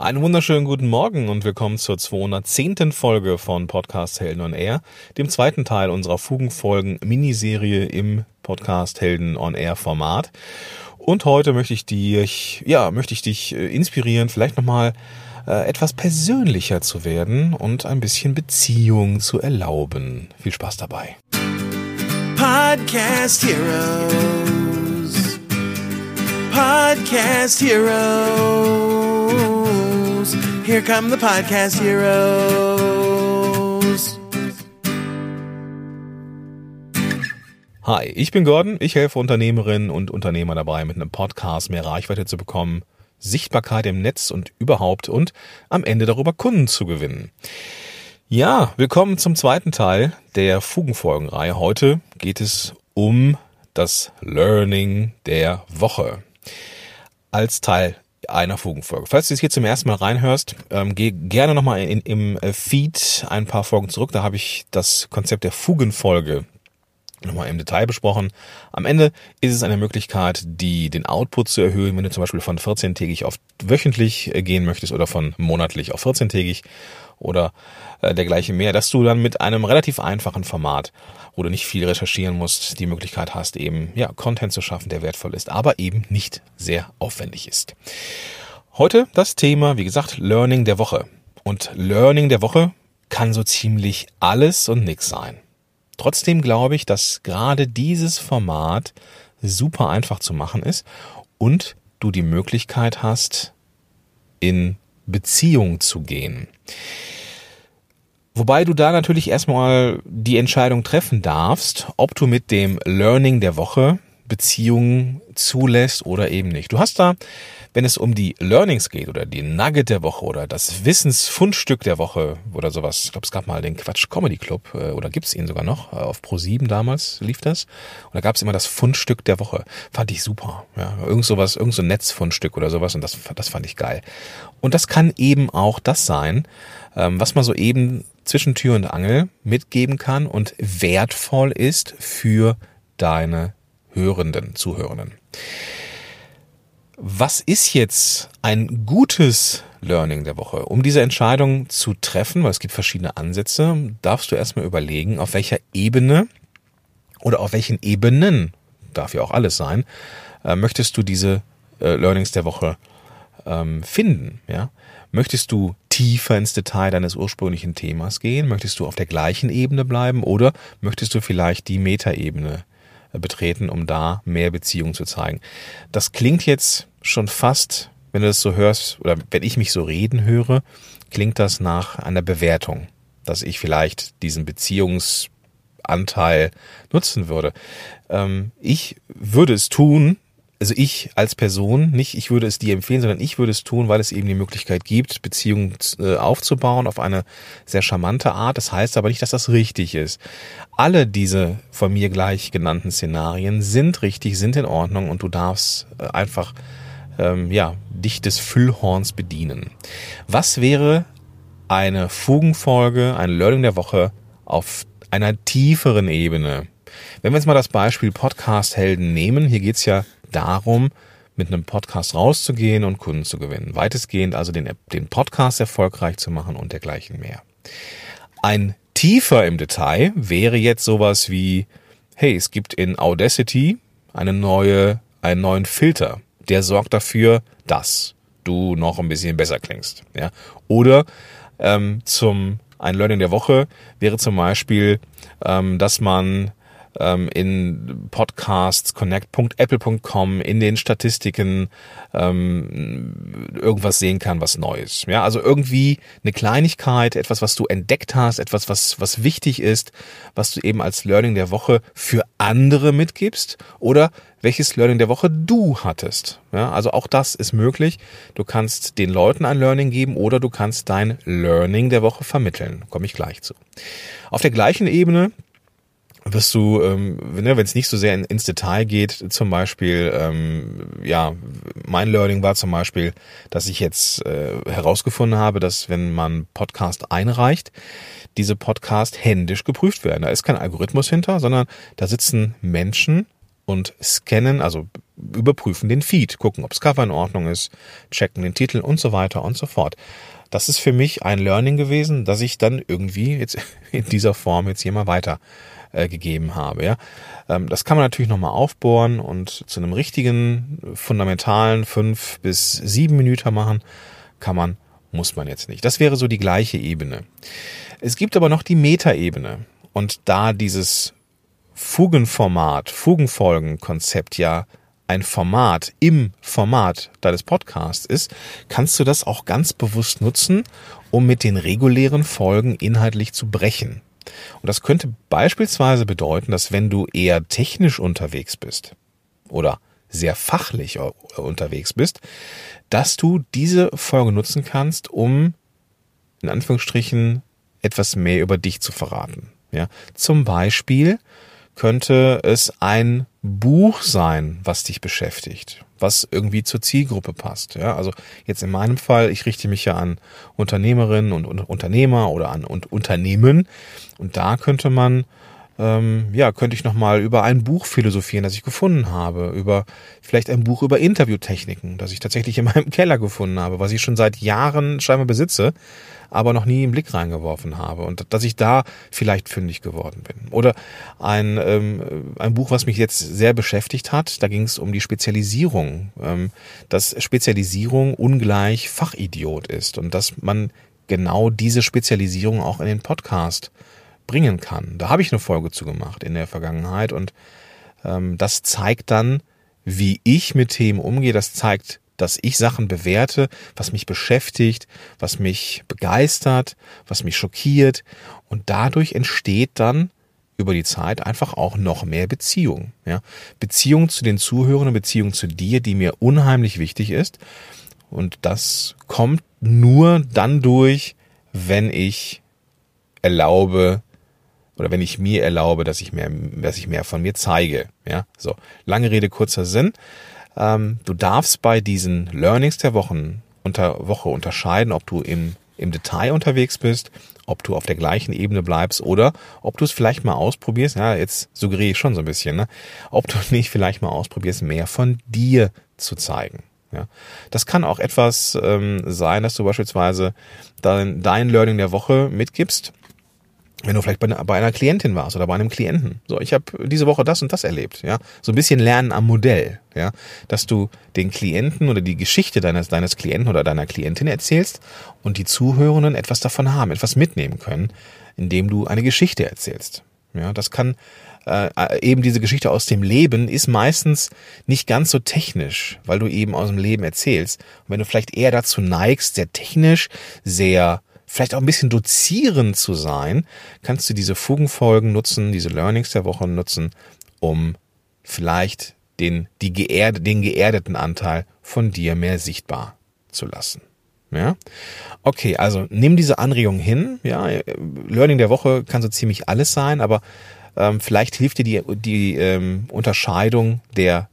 Einen wunderschönen guten Morgen und willkommen zur 210. Folge von Podcast Helden on Air, dem zweiten Teil unserer Fugenfolgen Miniserie im Podcast Helden on Air Format. Und heute möchte ich dich, ja, möchte ich dich äh, inspirieren, vielleicht nochmal äh, etwas persönlicher zu werden und ein bisschen Beziehung zu erlauben. Viel Spaß dabei. Podcast Heroes. Podcast Heroes. Here come the Podcast Heroes. Hi, ich bin Gordon. Ich helfe Unternehmerinnen und Unternehmer dabei, mit einem Podcast mehr Reichweite zu bekommen, Sichtbarkeit im Netz und überhaupt und am Ende darüber Kunden zu gewinnen. Ja, willkommen zum zweiten Teil der Fugenfolgenreihe. Heute geht es um das Learning der Woche. Als Teil einer Fugenfolge. Falls du es hier zum ersten Mal reinhörst, ähm, geh gerne nochmal in, im äh, Feed ein paar Folgen zurück. Da habe ich das Konzept der Fugenfolge nochmal im Detail besprochen. Am Ende ist es eine Möglichkeit, die, den Output zu erhöhen, wenn du zum Beispiel von 14-tägig auf wöchentlich äh, gehen möchtest oder von monatlich auf 14-tägig oder äh, dergleichen mehr, dass du dann mit einem relativ einfachen Format, wo du nicht viel recherchieren musst, die Möglichkeit hast, eben ja Content zu schaffen, der wertvoll ist, aber eben nicht sehr aufwendig ist. Heute das Thema, wie gesagt, Learning der Woche. Und Learning der Woche kann so ziemlich alles und nix sein. Trotzdem glaube ich, dass gerade dieses Format super einfach zu machen ist und du die Möglichkeit hast, in Beziehung zu gehen. Wobei du da natürlich erstmal die Entscheidung treffen darfst, ob du mit dem Learning der Woche Beziehungen zulässt oder eben nicht. Du hast da, wenn es um die Learnings geht oder die Nugget der Woche oder das Wissensfundstück der Woche oder sowas. Ich glaube, es gab mal den Quatsch Comedy Club äh, oder gibt's ihn sogar noch. Äh, auf Pro7 damals lief das. Und da gab's immer das Fundstück der Woche. Fand ich super. Ja, irgend sowas, irgend so ein Netzfundstück oder sowas und das, das fand ich geil. Und das kann eben auch das sein, ähm, was man so eben zwischen Tür und Angel mitgeben kann und wertvoll ist für deine Hörenden, Zuhörenden. Was ist jetzt ein gutes Learning der Woche? Um diese Entscheidung zu treffen, weil es gibt verschiedene Ansätze, darfst du erstmal überlegen, auf welcher Ebene oder auf welchen Ebenen, darf ja auch alles sein, äh, möchtest du diese äh, Learnings der Woche ähm, finden. Ja? Möchtest du tiefer ins Detail deines ursprünglichen Themas gehen? Möchtest du auf der gleichen Ebene bleiben oder möchtest du vielleicht die Metaebene betreten, um da mehr Beziehung zu zeigen. Das klingt jetzt schon fast, wenn du das so hörst, oder wenn ich mich so reden höre, klingt das nach einer Bewertung, dass ich vielleicht diesen Beziehungsanteil nutzen würde. Ähm, ich würde es tun, also ich als Person, nicht ich würde es dir empfehlen, sondern ich würde es tun, weil es eben die Möglichkeit gibt, Beziehungen äh, aufzubauen auf eine sehr charmante Art. Das heißt aber nicht, dass das richtig ist. Alle diese von mir gleich genannten Szenarien sind richtig, sind in Ordnung und du darfst äh, einfach ähm, ja dich des Füllhorns bedienen. Was wäre eine Fugenfolge, ein Learning der Woche auf einer tieferen Ebene? Wenn wir jetzt mal das Beispiel Podcast-Helden nehmen, hier geht's ja darum, mit einem Podcast rauszugehen und Kunden zu gewinnen. Weitestgehend also den, den Podcast erfolgreich zu machen und dergleichen mehr. Ein tiefer im Detail wäre jetzt sowas wie, hey, es gibt in Audacity eine neue, einen neuen Filter, der sorgt dafür, dass du noch ein bisschen besser klingst. Ja? Oder ähm, zum ein Learning der Woche wäre zum Beispiel, ähm, dass man ähm, in Podcasts, connect.apple.com, in den Statistiken ähm, irgendwas sehen kann, was Neues. Ja, also irgendwie eine Kleinigkeit, etwas, was du entdeckt hast, etwas, was, was wichtig ist, was du eben als Learning der Woche für andere mitgibst oder welches Learning der Woche du hattest. Ja, also auch das ist möglich. Du kannst den Leuten ein Learning geben oder du kannst dein Learning der Woche vermitteln. Komme ich gleich zu. Auf der gleichen Ebene wirst du, ähm, ne, wenn es nicht so sehr in, ins Detail geht, zum Beispiel, ähm, ja, mein Learning war zum Beispiel, dass ich jetzt äh, herausgefunden habe, dass wenn man Podcast einreicht, diese Podcast händisch geprüft werden. Da ist kein Algorithmus hinter, sondern da sitzen Menschen und scannen, also überprüfen den Feed, gucken, ob das Cover in Ordnung ist, checken den Titel und so weiter und so fort. Das ist für mich ein Learning gewesen, dass ich dann irgendwie jetzt in dieser Form jetzt hier mal weiter äh, gegeben habe. Ja, ähm, das kann man natürlich nochmal aufbohren und zu einem richtigen fundamentalen fünf bis sieben Minuten machen. Kann man, muss man jetzt nicht. Das wäre so die gleiche Ebene. Es gibt aber noch die Metaebene und da dieses Fugenformat, Fugenfolgenkonzept ja ein Format im Format deines Podcasts ist, kannst du das auch ganz bewusst nutzen, um mit den regulären Folgen inhaltlich zu brechen. Und das könnte beispielsweise bedeuten, dass wenn du eher technisch unterwegs bist oder sehr fachlich unterwegs bist, dass du diese Folge nutzen kannst, um in Anführungsstrichen etwas mehr über dich zu verraten. Ja, zum Beispiel könnte es ein Buch sein, was dich beschäftigt, was irgendwie zur Zielgruppe passt. Ja, also jetzt in meinem Fall, ich richte mich ja an Unternehmerinnen und, Unternehmer oder an und Unternehmen und da könnte man ähm, ja, könnte ich nochmal über ein Buch philosophieren, das ich gefunden habe, über vielleicht ein Buch über Interviewtechniken, das ich tatsächlich in meinem Keller gefunden habe, was ich schon seit Jahren scheinbar besitze, aber noch nie einen Blick reingeworfen habe und dass ich da vielleicht fündig geworden bin. Oder ein, ähm, ein Buch, was mich jetzt sehr beschäftigt hat, da ging es um die Spezialisierung, ähm, dass Spezialisierung ungleich Fachidiot ist und dass man genau diese Spezialisierung auch in den Podcast bringen kann. Da habe ich eine Folge zu gemacht in der Vergangenheit und ähm, das zeigt dann, wie ich mit Themen umgehe. Das zeigt, dass ich Sachen bewerte, was mich beschäftigt, was mich begeistert, was mich schockiert und dadurch entsteht dann über die Zeit einfach auch noch mehr Beziehung. Ja? Beziehung zu den Zuhörern, Beziehung zu dir, die mir unheimlich wichtig ist. Und das kommt nur dann durch, wenn ich erlaube, oder wenn ich mir erlaube, dass ich mehr, dass ich mehr von mir zeige. Ja, so lange Rede kurzer Sinn. Ähm, du darfst bei diesen Learnings der Wochen unter Woche unterscheiden, ob du im im Detail unterwegs bist, ob du auf der gleichen Ebene bleibst oder ob du es vielleicht mal ausprobierst. Ja, jetzt suggeriere ich schon so ein bisschen, ne? Ob du nicht vielleicht mal ausprobierst, mehr von dir zu zeigen. Ja, das kann auch etwas ähm, sein, dass du beispielsweise dein, dein Learning der Woche mitgibst wenn du vielleicht bei, einer, bei einer Klientin warst oder bei einem Klienten. So, ich habe diese Woche das und das erlebt, ja. So ein bisschen lernen am Modell, ja, dass du den Klienten oder die Geschichte deines deines Klienten oder deiner Klientin erzählst und die Zuhörenden etwas davon haben, etwas mitnehmen können, indem du eine Geschichte erzählst. Ja, das kann äh, eben diese Geschichte aus dem Leben ist meistens nicht ganz so technisch, weil du eben aus dem Leben erzählst. Und wenn du vielleicht eher dazu neigst, sehr technisch, sehr vielleicht auch ein bisschen dozierend zu sein, kannst du diese Fugenfolgen nutzen, diese Learnings der Woche nutzen, um vielleicht den, die geerde, den geerdeten Anteil von dir mehr sichtbar zu lassen. Ja? Okay, also nimm diese Anregung hin. Ja, Learning der Woche kann so ziemlich alles sein, aber ähm, vielleicht hilft dir die, die ähm, Unterscheidung der,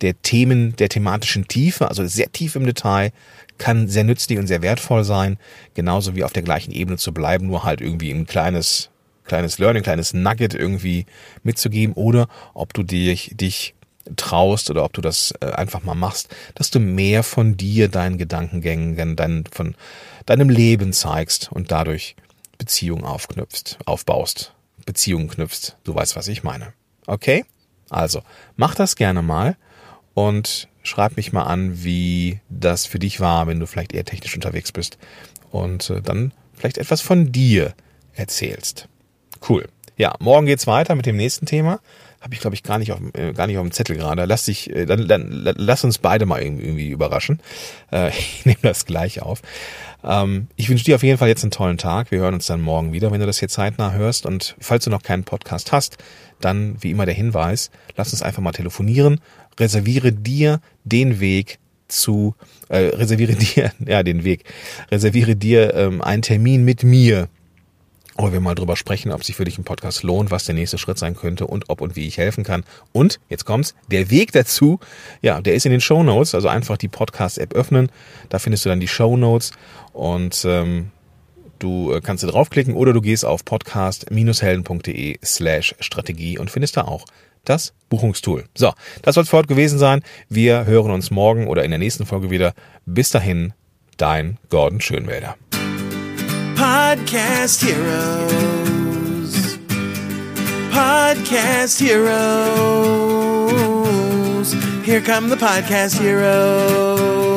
der Themen, der thematischen Tiefe, also sehr tief im Detail, kann sehr nützlich und sehr wertvoll sein, genauso wie auf der gleichen Ebene zu bleiben, nur halt irgendwie ein kleines, kleines Learning, kleines Nugget irgendwie mitzugeben oder ob du dich, dich traust oder ob du das äh, einfach mal machst, dass du mehr von dir, deinen Gedankengängen, dein, von deinem Leben zeigst und dadurch Beziehungen aufknüpfst, aufbaust, Beziehungen knüpfst. Du weißt, was ich meine. Okay? Also, mach das gerne mal und schreib mich mal an, wie das für dich war, wenn du vielleicht eher technisch unterwegs bist und äh, dann vielleicht etwas von dir erzählst. Cool. Ja, morgen geht's weiter mit dem nächsten Thema. Habe ich glaube ich gar nicht auf äh, gar nicht auf dem Zettel gerade. Lass dich äh, dann, dann lass uns beide mal irgendwie überraschen. Äh, ich nehme das gleich auf. Ähm, ich wünsche dir auf jeden Fall jetzt einen tollen Tag. Wir hören uns dann morgen wieder, wenn du das hier zeitnah hörst. Und falls du noch keinen Podcast hast, dann wie immer der Hinweis, lass uns einfach mal telefonieren reserviere dir den Weg zu, äh, reserviere dir, ja, den Weg, reserviere dir ähm, einen Termin mit mir, wo wir mal drüber sprechen, ob sich für dich ein Podcast lohnt, was der nächste Schritt sein könnte und ob und wie ich helfen kann. Und, jetzt kommt's, der Weg dazu, ja, der ist in den Show Notes, also einfach die Podcast-App öffnen, da findest du dann die Show Notes und ähm, du äh, kannst da draufklicken oder du gehst auf podcast-helden.de slash Strategie und findest da auch das Buchungstool. So, das soll es für heute gewesen sein. Wir hören uns morgen oder in der nächsten Folge wieder. Bis dahin, dein Gordon Schönwälder. Podcast Heroes. Podcast Heroes. Here come the Podcast Heroes.